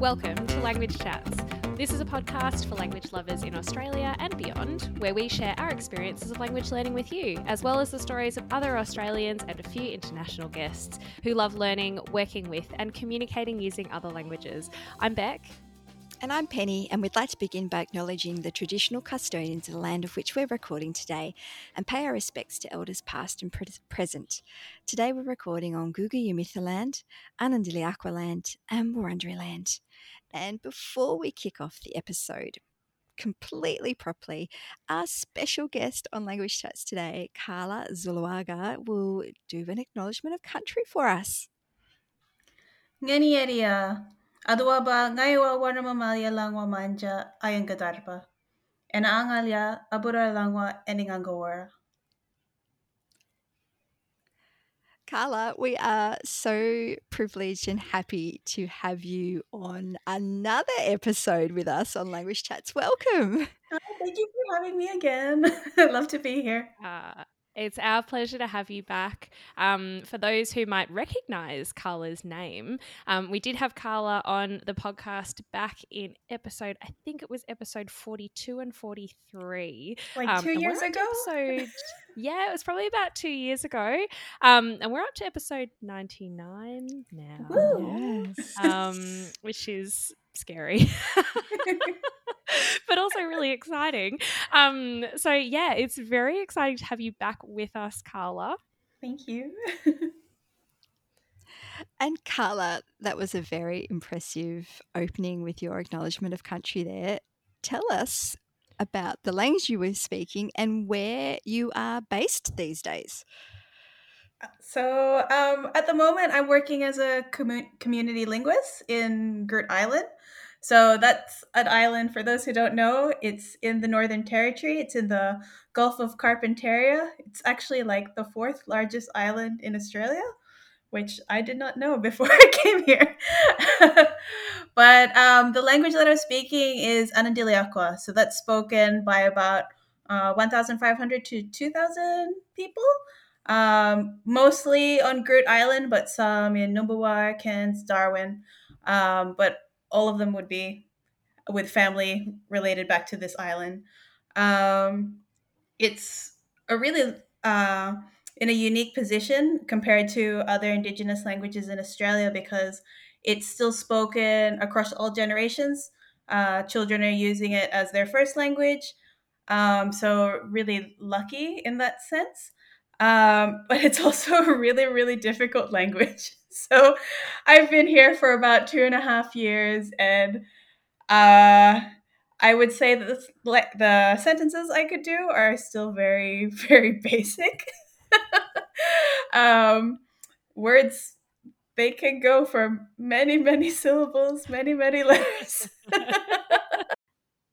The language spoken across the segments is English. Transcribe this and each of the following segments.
Welcome to Language Chats. This is a podcast for language lovers in Australia and beyond, where we share our experiences of language learning with you, as well as the stories of other Australians and a few international guests who love learning, working with, and communicating using other languages. I'm Beck. And I'm Penny, and we'd like to begin by acknowledging the traditional custodians of the land of which we're recording today and pay our respects to elders past and pre- present. Today we're recording on Guugu Yimithirr land, Anandili land, and Wurundjeri land. And before we kick off the episode, completely properly, our special guest on Language Chats today, Karla Zuluaga, will do an acknowledgement of country for us. Ngani eria, Adwa ba ngaywa wana mamalia langwa manja ayang gadarba. And angalia abura langwa eningangawara. Karla, we are so privileged and happy to have you on another episode with us on Language Chats. Welcome. Oh, thank you for having me again. I'd love to be here. Uh, it's our pleasure to have you back. Um, for those who might recognize Karla's name, um, we did have Karla on the podcast back in episode, I think it was episode 42 and 43. Like Um, two and we're years ago? Episode, yeah, it was probably about two years ago. Um, and we're up to episode 99 now, Woo. Yes. um, which is scary. but also really exciting. Um, so yeah, it's very exciting to have you back with us, Karla. Thank you. And Karla, that was a very impressive opening with your acknowledgement of country there. Tell us about the language you were speaking and where you are based these days. So, um, at the moment, I'm working as a commu- community linguist in Groote Eylandt. So, that's an island, for those who don't know, it's in the Northern Territory. It's in the Gulf of Carpentaria. It's actually like the fourth largest island in Australia, which I did not know before I came here. but um, the language that I'm speaking is Anindilyakwa. So, that's spoken by about uh, 1,500 to 2,000 people um, mostly on Groote Eylandt, but some in Numbulwar, Cairns, Darwin. Um, but all of them would be with family related back to this island. Um, it's a really uh, in a unique position compared to other Indigenous languages in Australia because it's still spoken across all generations. Uh, children are using it as their first language. Um, so, really lucky in that sense um, but it's also a really, really difficult language. So I've been here for about two and a half years, and uh, I would say that the, the sentences I could do are still very, very basic. um, words they can go for many, many syllables, many, many letters.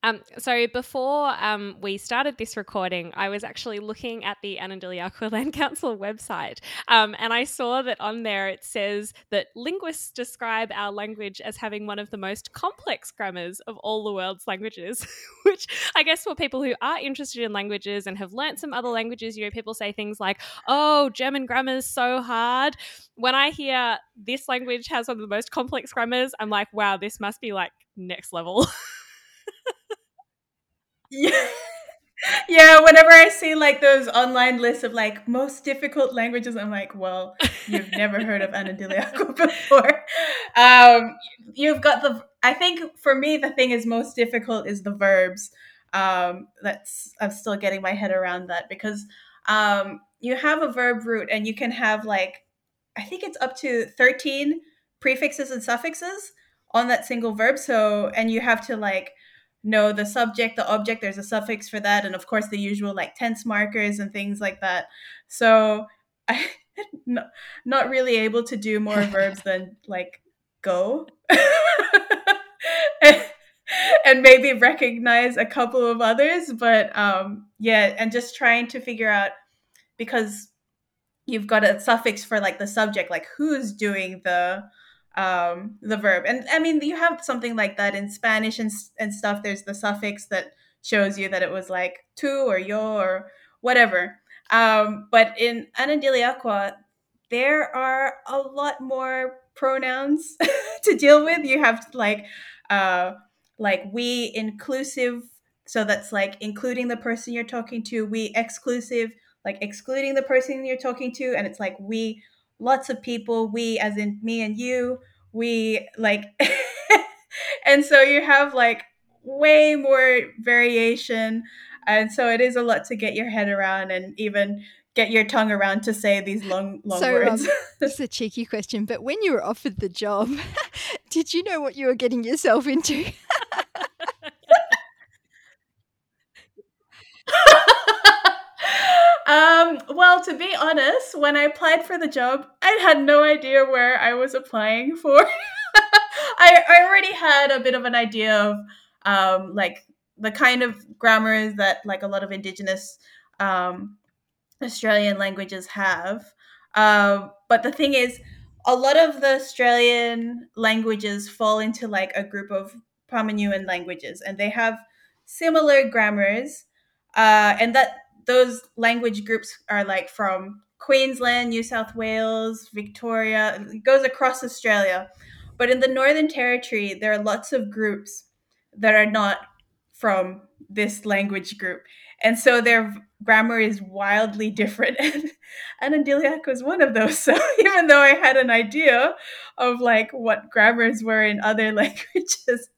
Um, so before um, we started this recording, I was actually looking at the Anindilyakwa Land Council website, um, and I saw that on there it says that linguists describe our language as having one of the most complex grammars of all the world's languages. Which I guess for people who are interested in languages and have learnt some other languages, you know, people say things like, "Oh, German grammar is so hard." When I hear this language has one of the most complex grammars, I'm like, "Wow, this must be like next level." Yeah. Yeah, whenever I see like those online lists of like most difficult languages, I'm like, well, you've never heard of Anindilyakwa before. Um, you've got the, I think for me, the thing is most difficult is the verbs. Um, that's, I'm still getting my head around that because um, you have a verb root and you can have like, I think it's up to 13 prefixes and suffixes on that single verb. So, and you have to like, know the subject, the object, there's a suffix for that, and of course the usual like tense markers and things like that. So I not, not really able to do more verbs than like go. and, and maybe recognize a couple of others, but um yeah, and just trying to figure out because you've got a suffix for like the subject, like who's doing the um, the verb. And I mean, you have something like that in Spanish and, and stuff. There's the suffix that shows you that it was like tu or yo or whatever. Um, but in Anindilyakwa, there are a lot more pronouns to deal with. You have like uh like we inclusive so that's like including the person you're talking to, we exclusive like excluding the person you're talking to and it's like we lots of people, we as in me and you, we like and so you have like way more variation and so it is a lot to get your head around and even get your tongue around to say these long long so, words. Um, this is a cheeky question, but when you were offered the job, did you know what you were getting yourself into? Um, well, to be honest, when I applied for the job, I had no idea where I was applying for. I, I already had a bit of an idea of um, like the kind of grammars that like a lot of indigenous um, Australian languages have. Uh, but the thing is, a lot of the Australian languages fall into like a group of Pama-Nyuan languages, and they have similar grammars, uh, and that those language groups are like from Queensland, New South Wales, Victoria. It goes across Australia, but in the Northern Territory, there are lots of groups that are not from this language group, and so their grammar is wildly different. And Anandiliak was one of those. So even though I had an idea of like what grammars were in other languages,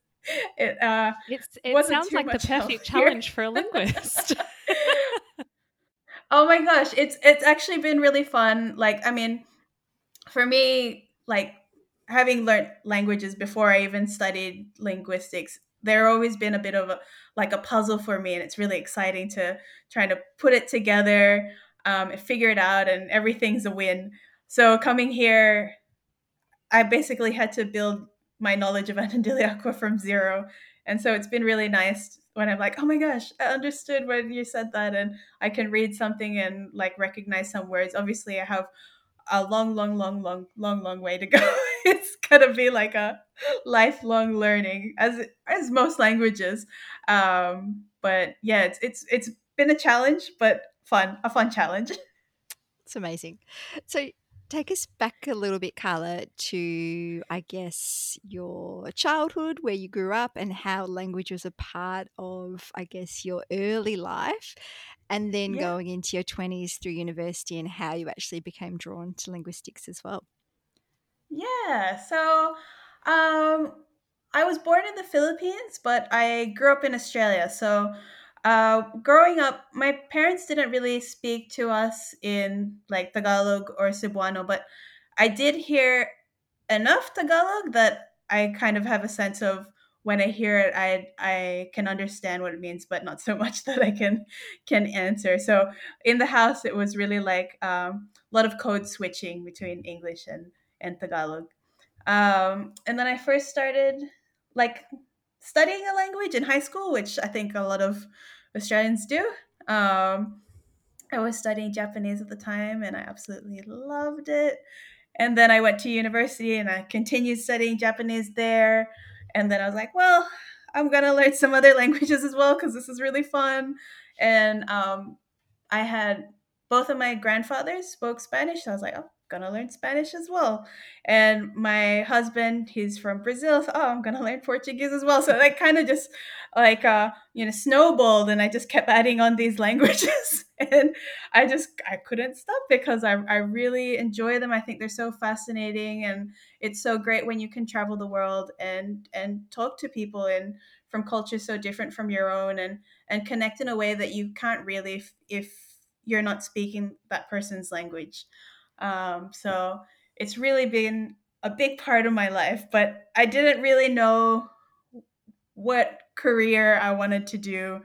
it uh, it's, it sounds like the perfect challenge for a linguist. Oh my gosh, it's it's actually been really fun. Like, I mean, for me, like having learned languages before I even studied linguistics, there always been a bit of a like a puzzle for me and it's really exciting to try to put it together um, figure it out and everything's a win so coming here i basically had to build my knowledge of Anandili from zero and so it's been really nice when i'm like oh my gosh i understood when you said that and i can read something and like recognize some words. Obviously i have a long long long long long long way to go. It's gonna be like a lifelong learning as as most languages. Um but yeah it's it's it's been a challenge but fun a fun challenge. It's amazing. So take us back a little bit karla to i guess your childhood where you grew up and how language was a part of i guess your early life and then yeah. going into your 20s through university and how you actually became drawn to linguistics as well yeah. So, um, I was born in the Philippines, but I grew up in Australia. So, uh, growing up, my parents didn't really speak to us in like Tagalog or Cebuano, but I did hear enough Tagalog that I kind of have a sense of when I hear it, I I can understand what it means, but not so much that I can can answer. So in the house, it was really like um, a lot of code switching between English and and Tagalog. Um, and then I first started like studying a language in high school, which I think a lot of Australians do. Um, I was studying Japanese at the time and I absolutely loved it. And then I went to university and I continued studying Japanese there. And then I was like, well, I'm going to learn some other languages as well because this is really fun. And um, I had both of my grandfathers spoke Spanish. So I was like, oh, gonna learn Spanish as well. And my husband, he's from Brazil, so oh, I'm gonna learn Portuguese as well. So that kind of just like uh, you know, snowballed and I just kept adding on these languages. and I just I couldn't stop because I, I really enjoy them. I think they're so fascinating and it's so great when you can travel the world and and talk to people and from cultures so different from your own and and connect in a way that you can't really if, if you're not speaking that person's language. Um, so it's really been a big part of my life, but I didn't really know what career I wanted to do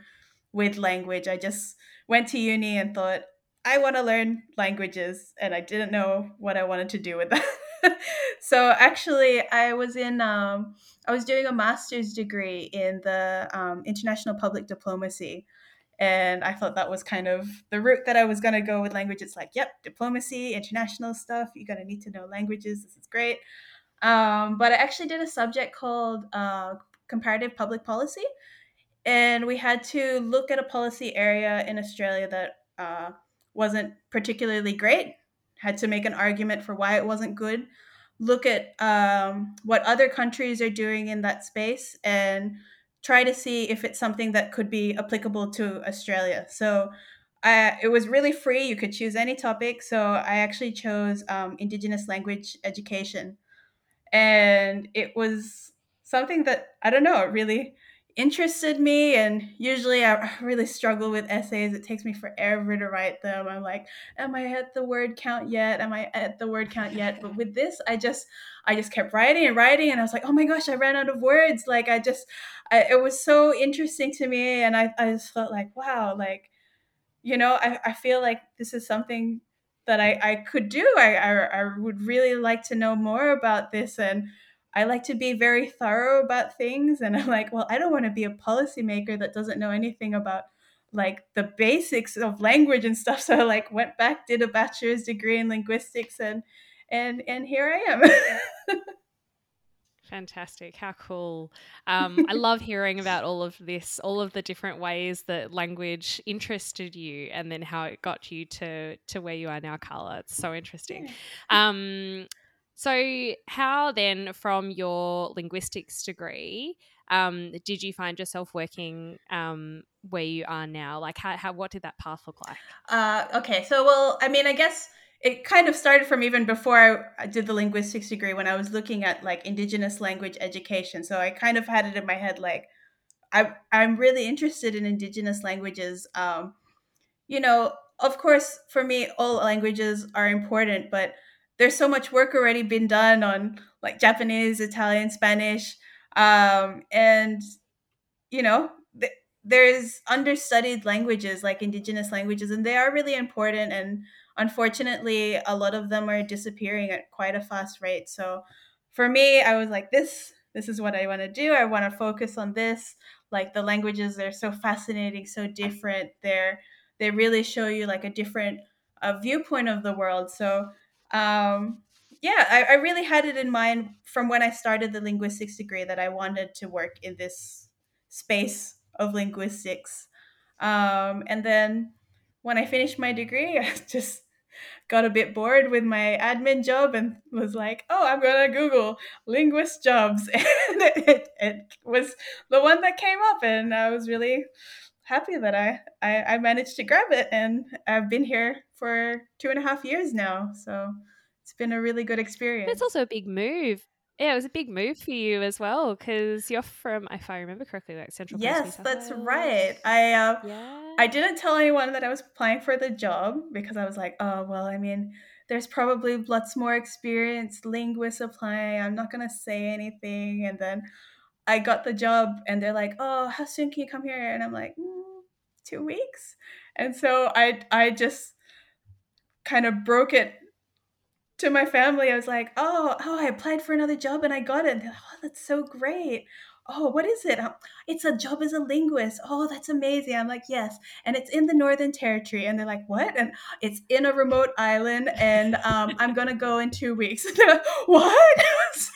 with language. I just went to uni and thought, I want to learn languages, and I didn't know what I wanted to do with that. so actually, I was in, um, I was doing a master's degree in the um, international public diplomacy and I thought that was kind of the route that I was going to go with language. It's like, yep, diplomacy, international stuff. You're going to need to know languages. This is great. Um, but I actually did a subject called uh, comparative public policy. And we had to look at a policy area in Australia that uh, wasn't particularly great, had to make an argument for why it wasn't good. look at um, what other countries are doing in that space and try to see if it's something that could be applicable to Australia. So I, it was really free. You could choose any topic. So I actually chose um, Indigenous language education. And it was something that, I don't know, really interested me and usually I really struggle with essays. It takes me forever to write them. I'm like, am I at the word count yet? Am I at the word count yet? But with this, I just I just kept writing and writing and I was like, oh my gosh, I ran out of words. Like I just I, it was so interesting to me and I, I just felt like, wow, like, you know, I, I feel like this is something that I, I could do. I, I I would really like to know more about this and I like to be very thorough about things. And I'm like, well, I don't want to be a policymaker that doesn't know anything about like the basics of language and stuff. So I like went back, did a bachelor's degree in linguistics and and and here I am. Fantastic. How cool. Um, I love hearing about all of this, all of the different ways that language interested you and then how it got you to to where you are now, Karla. It's so interesting. Um, so, how then, from your linguistics degree, um, did you find yourself working um, where you are now? Like, how, how what did that path look like? Uh, okay, so well, I mean, I guess it kind of started from even before I did the linguistics degree when I was looking at like indigenous language education. So I kind of had it in my head like I I'm really interested in indigenous languages. Um, you know, of course, for me, all languages are important, but there's so much work already been done on like Japanese, Italian, Spanish, um, and you know th- there's understudied languages like indigenous languages, and they are really important. And unfortunately, a lot of them are disappearing at quite a fast rate. So for me, I was like, this this is what I want to do. I want to focus on this. Like the languages, they're so fascinating, so different. They're they really show you like a different a viewpoint of the world. So um, yeah, I, I really had it in mind from when I started the linguistics degree that I wanted to work in this space of linguistics. Um, and then when I finished my degree, I just got a bit bored with my admin job and was like, oh, I'm going to Google linguist jobs. And it, it, was the one that came up. And I was really happy that I, I, I managed to grab it. And I've been here for two and a half years now. So it's been a really good experience. It's also a big move. Yeah, it was a big move for you as well because you're from, if I remember correctly, like Central. Yes, that's right. I uh, yeah. I didn't tell anyone that I was applying for the job because I was like, oh well, I mean, there's probably lots more experienced linguists applying. I'm not gonna say anything, and then I got the job, and they're like, oh, how soon can you come here? And I'm like, mm, two weeks, and so I I just kind of broke it to my family. I was like, "Oh, oh, I applied for another job and I got it." Like, oh, that's so great. Oh, what is it? Oh, it's a job as a linguist. Oh, that's amazing. I'm like, yes, and it's in the Northern Territory. And they're like, what? And it's in a remote island, and um, I'm gonna go in two weeks. What? so,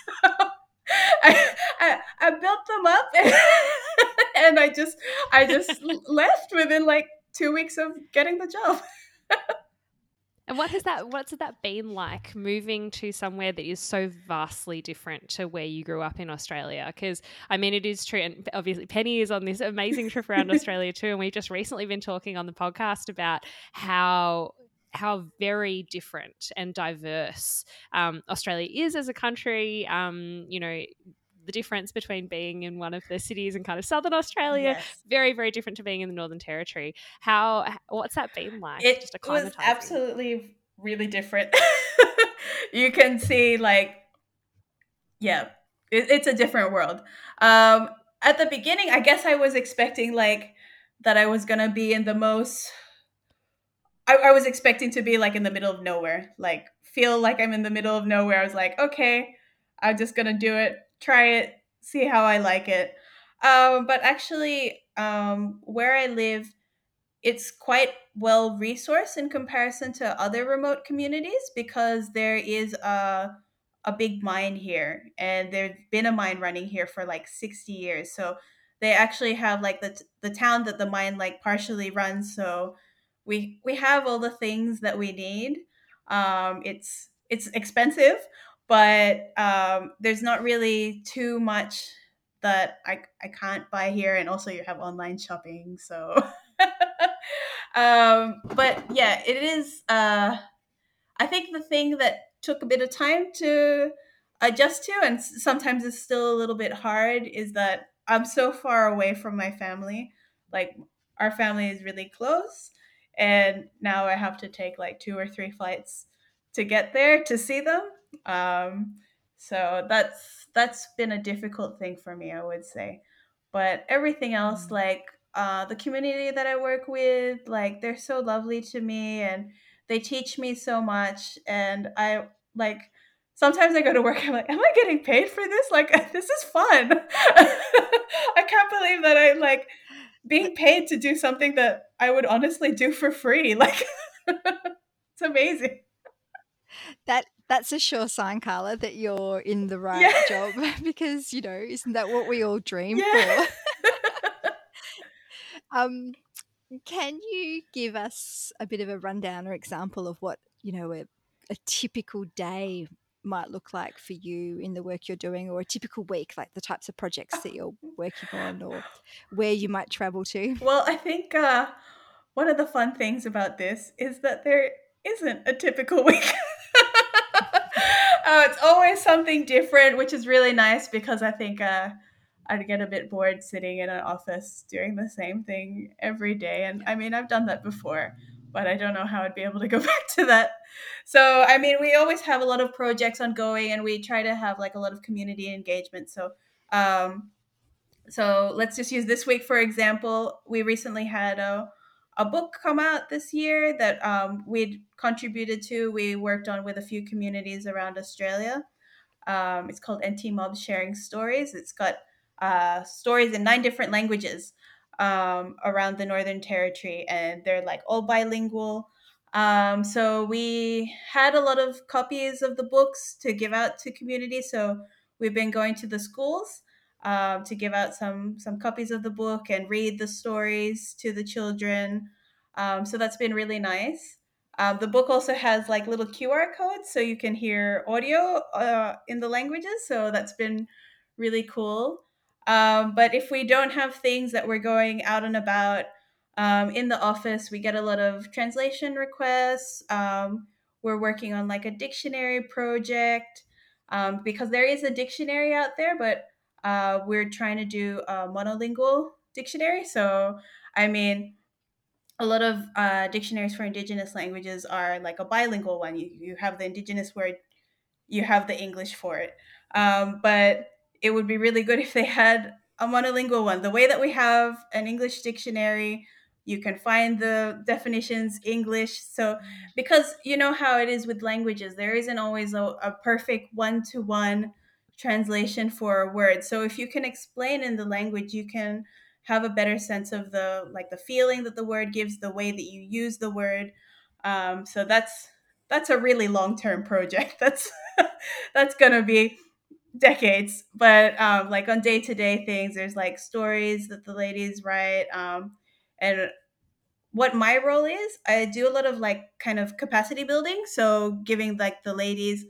I, I, I built them up, and, and I just I just left within like two weeks of getting the job. And what has that what's that been like moving to somewhere that is so vastly different to where you grew up in Australia? Because I mean it is true and obviously Penny is on this amazing trip around Australia too and we've just recently been talking on the podcast about how how very different and diverse um, Australia is as a country. Um, you know, the difference between being in one of the cities in kind of southern Australia, yes. very very different to being in the Northern Territory. How what's that been like? It Just was absolutely really different. you can see like, yeah, it, it's a different world. Um, at the beginning, I guess I was expecting like that I was gonna be in the most. I, I was expecting to be like in the middle of nowhere, like feel like I'm in the middle of nowhere. I was like, okay, I'm just gonna do it try it, see how I like it. Um, but actually, um, where I live, it's quite well resourced in comparison to other remote communities because there is a a big mine here, and there's been a mine running here for like sixty years. So they actually have like the the town that the mine like partially runs. So we we have all the things that we need. Um, it's it's expensive, but um, there's not really too much that I, I can't buy here and also you have online shopping so um, but yeah it is uh, i think the thing that took a bit of time to adjust to and sometimes it's still a little bit hard is that i'm so far away from my family like our family is really close and now i have to take like two or three flights to get there to see them um, so that's that's been a difficult thing for me, I would say. But everything else, mm. like uh, the community that I work with, like they're so lovely to me and they teach me so much. And I like sometimes I go to work, I'm like, am I getting paid for this? Like, this is fun. I can't believe that I like being paid to do something that I would honestly do for free. Like, it's amazing. That that's a sure sign, Karla, that you're in the right yeah. job because you know, isn't that what we all dream yeah. for? um, can you give us a bit of a rundown or example of what you know a, a typical day might look like for you in the work you're doing, or a typical week, like the types of projects that you're working on, or where you might travel to? Well, I think uh, one of the fun things about this is that there isn't a typical week. uh, it's always something different, which is really nice because I think uh, I'd get a bit bored sitting in an office doing the same thing every day. And I mean, I've done that before, but I don't know how I'd be able to go back to that. So, I mean, we always have a lot of projects ongoing and we try to have like a lot of community engagement. So, um, so let's just use this week for example. We recently had a a book come out this year that um, we'd contributed to. We worked on with a few communities around Australia. Um, it's called NT Mob Sharing Stories. It's got uh, stories in nine different languages um, around the Northern Territory, and they're like all bilingual. Um, so we had a lot of copies of the books to give out to communities. So we've been going to the schools um, to give out some some copies of the book and read the stories to the children. Um, so that's been really nice. Um, the book also has like little QR codes, so you can hear audio uh, in the languages. So that's been really cool. Um, but if we don't have things that we're going out and about um, in the office, we get a lot of translation requests. Um, we're working on like a dictionary project because there is a dictionary out there, but uh, we're trying to do a monolingual dictionary. So, I mean, a lot of uh, dictionaries for indigenous languages are like a bilingual one. You, you have the indigenous word, you have the English for it. Um, but it would be really good if they had a monolingual one. The way that we have an English dictionary, you can find the definitions English. So, because you know how it is with languages, there isn't always a, a perfect one to one translation for a word. So if you can explain in the language, you can have a better sense of the like the feeling that the word gives, the way that you use the word. Um, so that's that's a really long term project. That's that's gonna be decades. But um, like on day to day things, there's like stories that the ladies write, um, and what my role is, I do a lot of like kind of capacity building. So giving like the ladies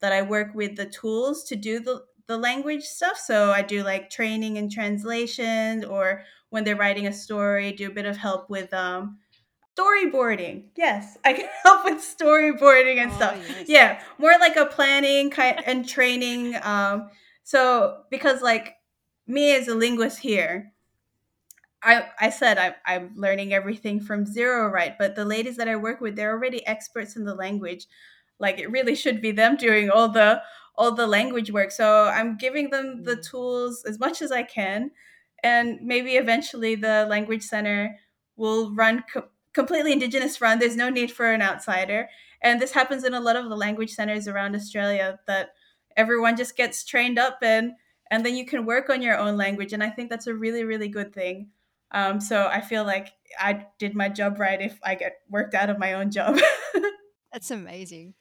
that I work with the tools to do the the language stuff. So I do like training and translation, or when they're writing a story, do a bit of help with um, storyboarding. Yes, I can help with storyboarding and oh, stuff. Yes. Yeah, more like a planning kind and training. Um, so because like me as a linguist here, I, I said I, I'm learning everything from zero, right? But the ladies that I work with, they're already experts in the language like it really should be them doing all the all the language work so i'm giving them the mm. tools as much as i can and maybe eventually the language center will run co- completely indigenous run there's no need for an outsider and this happens in a lot of the language centers around australia that everyone just gets trained up in, and then you can work on your own language and i think that's a really really good thing um, so i feel like i did my job right if i get worked out of my own job that's amazing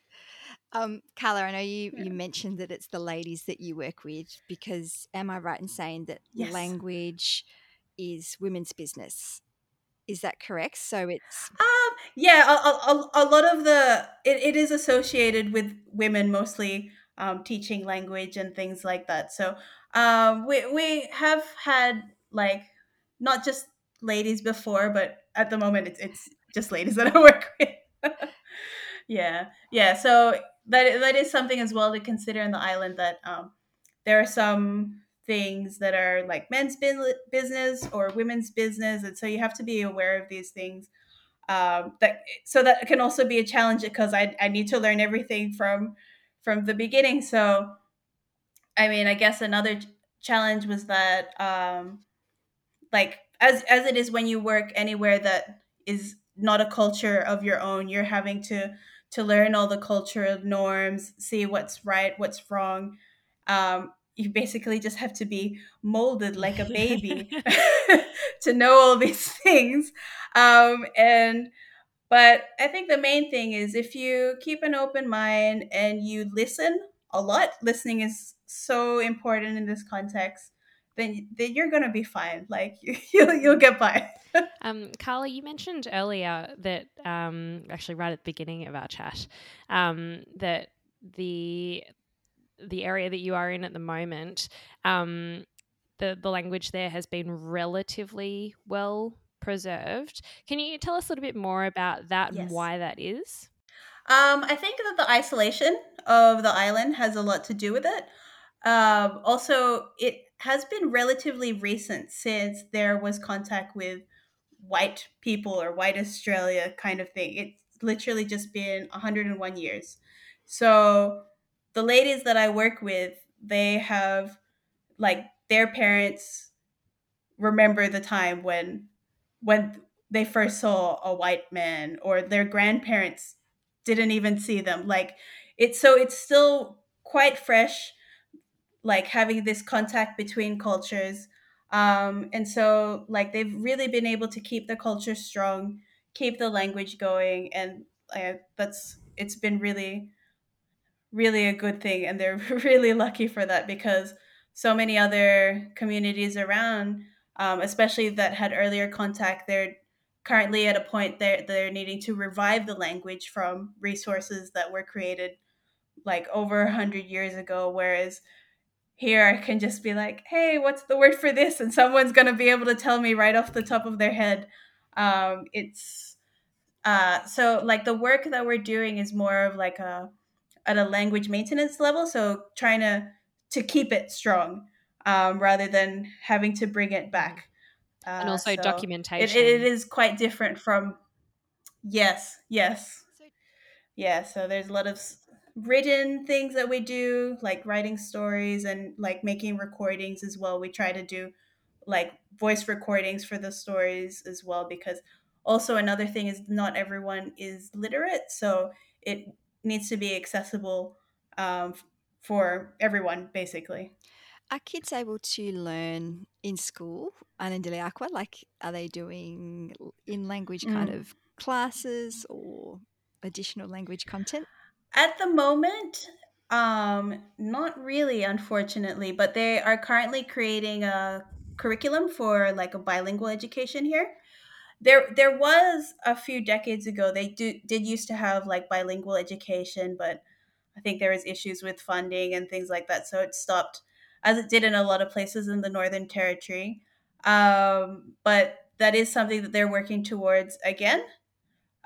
um, Karla, I know you, yeah. you mentioned that it's the ladies that you work with because am I right in saying that yes. language is women's business? Is that correct? So it's um yeah, a, a, a lot of the it, it is associated with women mostly. um, teaching language and things like that. So um, we we have had like not just ladies before, but at the moment it's it's just ladies that I work with. yeah, yeah. So that that is something as well to consider in the island that um, there are some things that are like men's business or women's business, and so you have to be aware of these things. Um, that so that can also be a challenge because I I need to learn everything from from the beginning. So, I mean, I guess another challenge was that um, like as as it is when you work anywhere that is not a culture of your own, you're having to to learn all the cultural norms, see what's right, what's wrong. Um, you basically just have to be molded like a baby to know all these things. Um, and but I think the main thing is if you keep an open mind and you listen a lot, listening is so important in this context. Then, then you're gonna be fine. Like you, you'll, you'll get by. um, Karla, you mentioned earlier that um, actually right at the beginning of our chat um, that the the area that you are in at the moment, um, the the language there has been relatively well preserved. Can you tell us a little bit more about that yes. and why that is? Um, I think that the isolation of the island has a lot to do with it. Um, also, it has been relatively recent since there was contact with white people or white Australia kind of thing. It's literally just been 101 years. So the ladies that I work with, they have like their parents remember the time when when they first saw a white man or their grandparents didn't even see them. Like it's so it's still quite fresh like having this contact between cultures. Um, and so like they've really been able to keep the culture strong keep the language going and uh, that's it's been really really a good thing and they're really lucky for that because so many other communities around um, especially that had earlier contact they're currently at a point that they're needing to revive the language from resources that were created like over 100 years ago whereas here I can just be like, hey, what's the word for this? And someone's going to be able to tell me right off the top of their head. Um, it's uh, so like the work that we're doing is more of like a at a language maintenance level. So trying to to keep it strong um, rather than having to bring it back. Uh, and also so documentation. It, it is quite different from. Yes. Yes. Yeah. So there's a lot of written things that we do, like writing stories and like making recordings as well. We try to do like voice recordings for the stories as well because also another thing is not everyone is literate, so it needs to be accessible um, for everyone basically. Are kids able to learn in school Anindilyakwa? Like, are they doing in language kind mm. of classes or additional language content? At the moment, um, not really, unfortunately, but they are currently creating a curriculum for like a bilingual education here. There, there was a few decades ago. They do did used to have like bilingual education, but I think there was issues with funding and things like that, so it stopped, as it did in a lot of places in the Northern Territory. Um, but that is something that they're working towards again.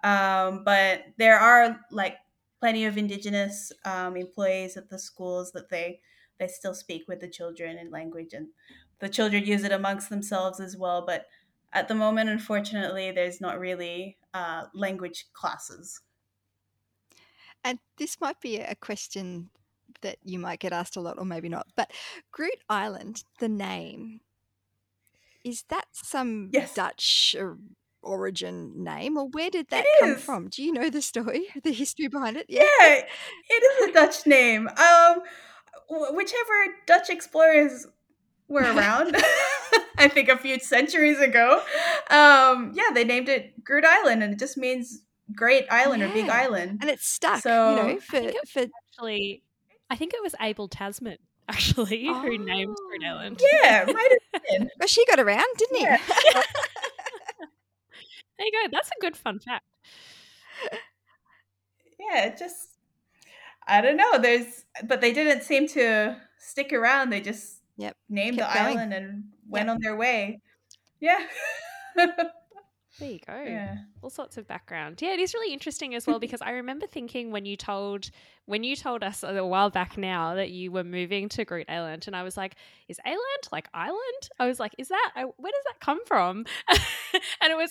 Um, but there are like plenty of indigenous um, employees at the schools that they they still speak with the children in language and the children use it amongst themselves as well but at the moment unfortunately there's not really uh, language classes and this might be a question that you might get asked a lot or maybe not but Groote Eylandt the name is that some yes. dutch origin name, or where did that come from? Do you know the story, the history behind it? Yeah, yeah it is a Dutch name. Um, whichever Dutch explorers were around, I think a few centuries ago. Um, yeah, they named it Groote Eylandt, and it just means great island yeah. or big island, and it's stuck. So, you know, for, for actually, I think it was Abel Tasman actually oh. who named Groote Eylandt. Yeah, might have been. well, she got around, didn't yeah. he? There you go. That's a good fun fact. Yeah, just I don't know. There's, but they didn't seem to stick around. They just Yep. named Kept the going. island and went on their way. Yeah. There you go. yeah. All sorts of background. Yeah, it is really interesting as well because I remember thinking when you told when you told us a while back now that you were moving to Groote Eylandt, and I was like, "Is Island like island?" I was like, "Is that where does that come from?" and it was.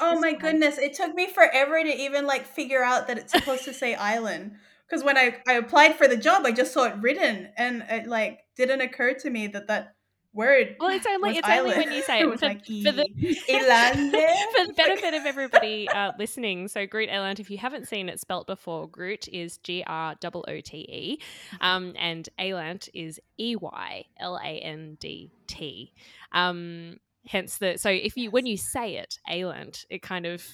Oh my goodness! It took me forever to even like figure out that it's supposed to say island. Because when I, I applied for the job, I just saw it written, and it like didn't occur to me that that word. Well, it's only it's island. only when you say it it for, like for the "E- for the benefit of everybody uh, listening. So Groote Eylandt, if you haven't seen it spelt before, Groote is G R O O T E, um, and Eylandt is E Y L A N D T. Um, hence the so if you when you say it, Aland, it kind of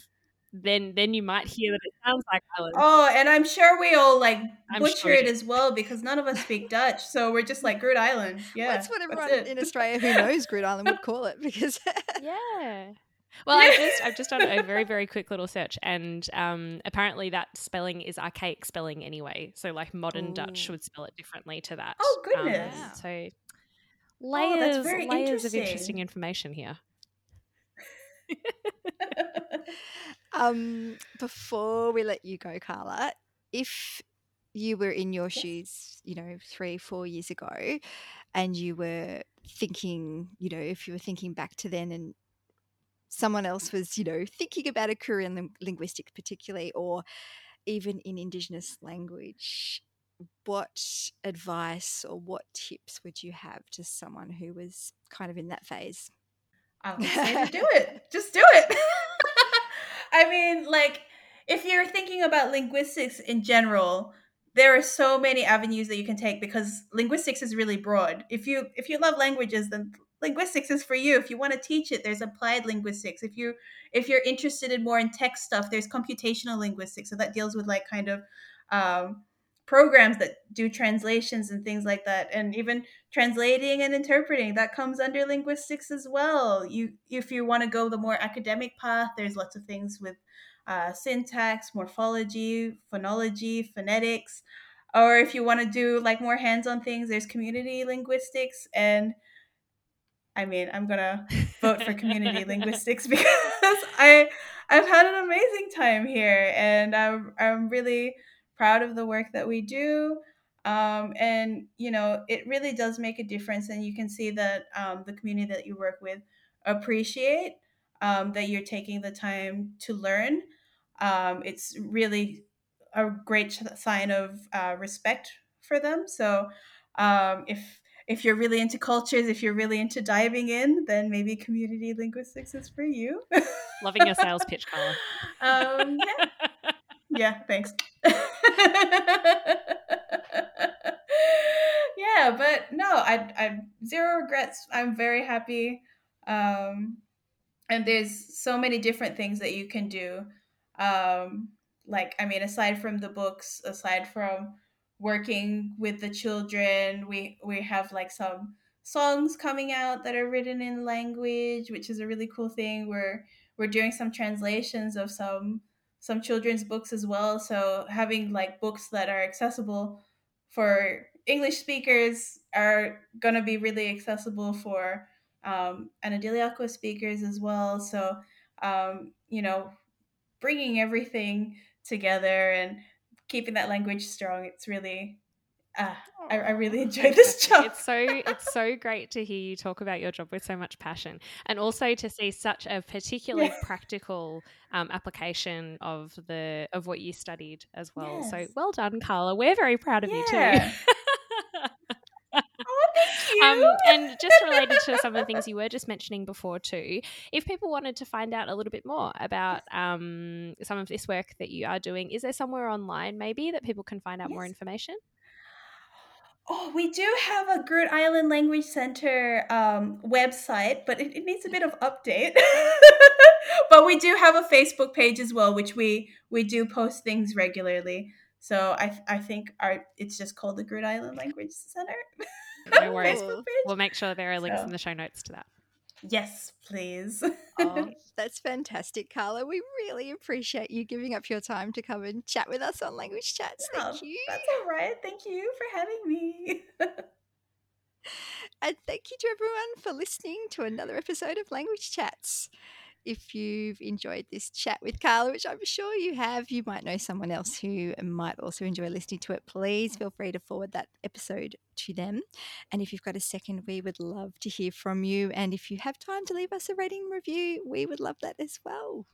then then you might hear that it sounds like island. Oh, and I'm sure we all like I'm butcher sure it as well because none of us speak Dutch, so we're just like Groote Eylandt. Yeah, that's what everyone it. in Australia who knows Groote Eylandt would call it because Yeah. Well, I've just I've just done a very very quick little search, and um, apparently that spelling is archaic spelling anyway. So like modern Dutch would spell it differently to that. Oh, Um, goodness. Wow. so Oh, layers that's very layers of interesting. interesting information here. um, before we let you go, Karla, if you were in your shoes, you know, three, four years ago, and you were thinking, you know, if you were thinking back to then and someone else was, you know, thinking about a career in ling- linguistics, particularly, or even in Indigenous language, what advice or what tips would you have to someone who was kind of in that phase? I would say to do it. Just do it. I mean, like, if you're thinking about linguistics in general, there are so many avenues that you can take because linguistics is really broad. If you if you love languages, then linguistics is for you. If you want to teach it, there's applied linguistics. If you if you're interested in more in tech stuff, there's computational linguistics. So that deals with like kind of um, programs that do translations and things like that, and even translating and interpreting that comes under linguistics as well. You if you want to go the more academic path there's lots of things with uh, syntax morphology phonology phonetics or if you want to do like more hands-on things there's community linguistics and i mean i'm gonna vote for community linguistics because i i've had an amazing time here and i'm, I'm really proud of the work that we do um, and you know it really does make a difference and you can see that um, the community that you work with appreciate um, that you're taking the time to learn. Um, it's really a great sign of uh, respect for them. So um, if if you're really into cultures if you're really into diving in then maybe community linguistics is for you. Loving your sales pitch, Karla. um, yeah yeah, thanks. yeah, but no, I I zero regrets. I'm very happy. Um and there's so many different things that you can do. Um like I mean aside from the books, aside from working with the children, we we have like some songs coming out that are written in language, which is a really cool thing. We're we're doing some translations of some some children's books as well. So having like books that are accessible for English speakers are going to be really accessible for um, Anindilyakwa speakers as well. So, um, you know, bringing everything together and keeping that language strong, it's really, uh, I, I really enjoy this job. It's so it's so great to hear you talk about your job with so much passion, and also to see such a particularly Yeah. practical um, application of the of what you studied as well. So well done, Karla. We're very proud of Yeah. you too. oh, thank you. Um, and just related to some of the things you were just mentioning before too, if people wanted to find out a little bit more about um, some of this work that you are doing, is there somewhere online maybe that people can find out more information? Oh, we do have a Groote Eylandt Language Center um, website, but it, it needs a bit of update. but we do have a Facebook page as well, which we we do post things regularly. So I I think our it's just called the Groote Eylandt Language Center. No worries. Page. We'll make sure there are links So- in the show notes to that. Yes, please. oh, that's fantastic, Karla. We really appreciate you giving up your time to come and chat with us on Language Chats. Yeah, Thank oh, you. That's all right. Thank you for having me. and thank you to everyone for listening to another episode of Language Chats. If you've enjoyed this chat with Karla, which I'm sure you have, you might know someone else who might also enjoy listening to it. Please feel free to forward that episode to them. And if you've got a second, we would love to hear from you. And if you have time to leave us a rating review, we would love that as well.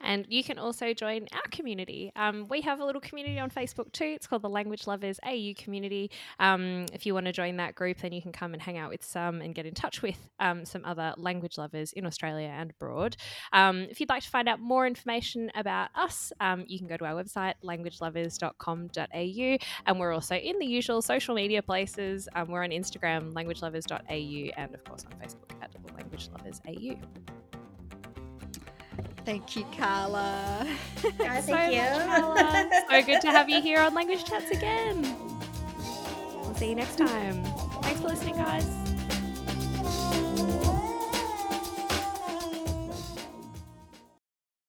And you can also join our community. Um, we have a little community on Facebook too. It's called the Language Lovers AU Community. Um, if you want to join that group, then you can come and hang out with some and get in touch with um, some other language lovers in Australia and abroad. Um, if you'd like to find out more information about us, um, you can go to our website, languagelovers.com.au. And we're also in the usual social media places. Um, we're on Instagram, languagelovers.au, and of course on Facebook at Language Lovers AU. Thank you, Karla. Guys, thank so you. Karla. so good to have you here on Language Chats again. We'll see you next time. Thanks for listening, guys.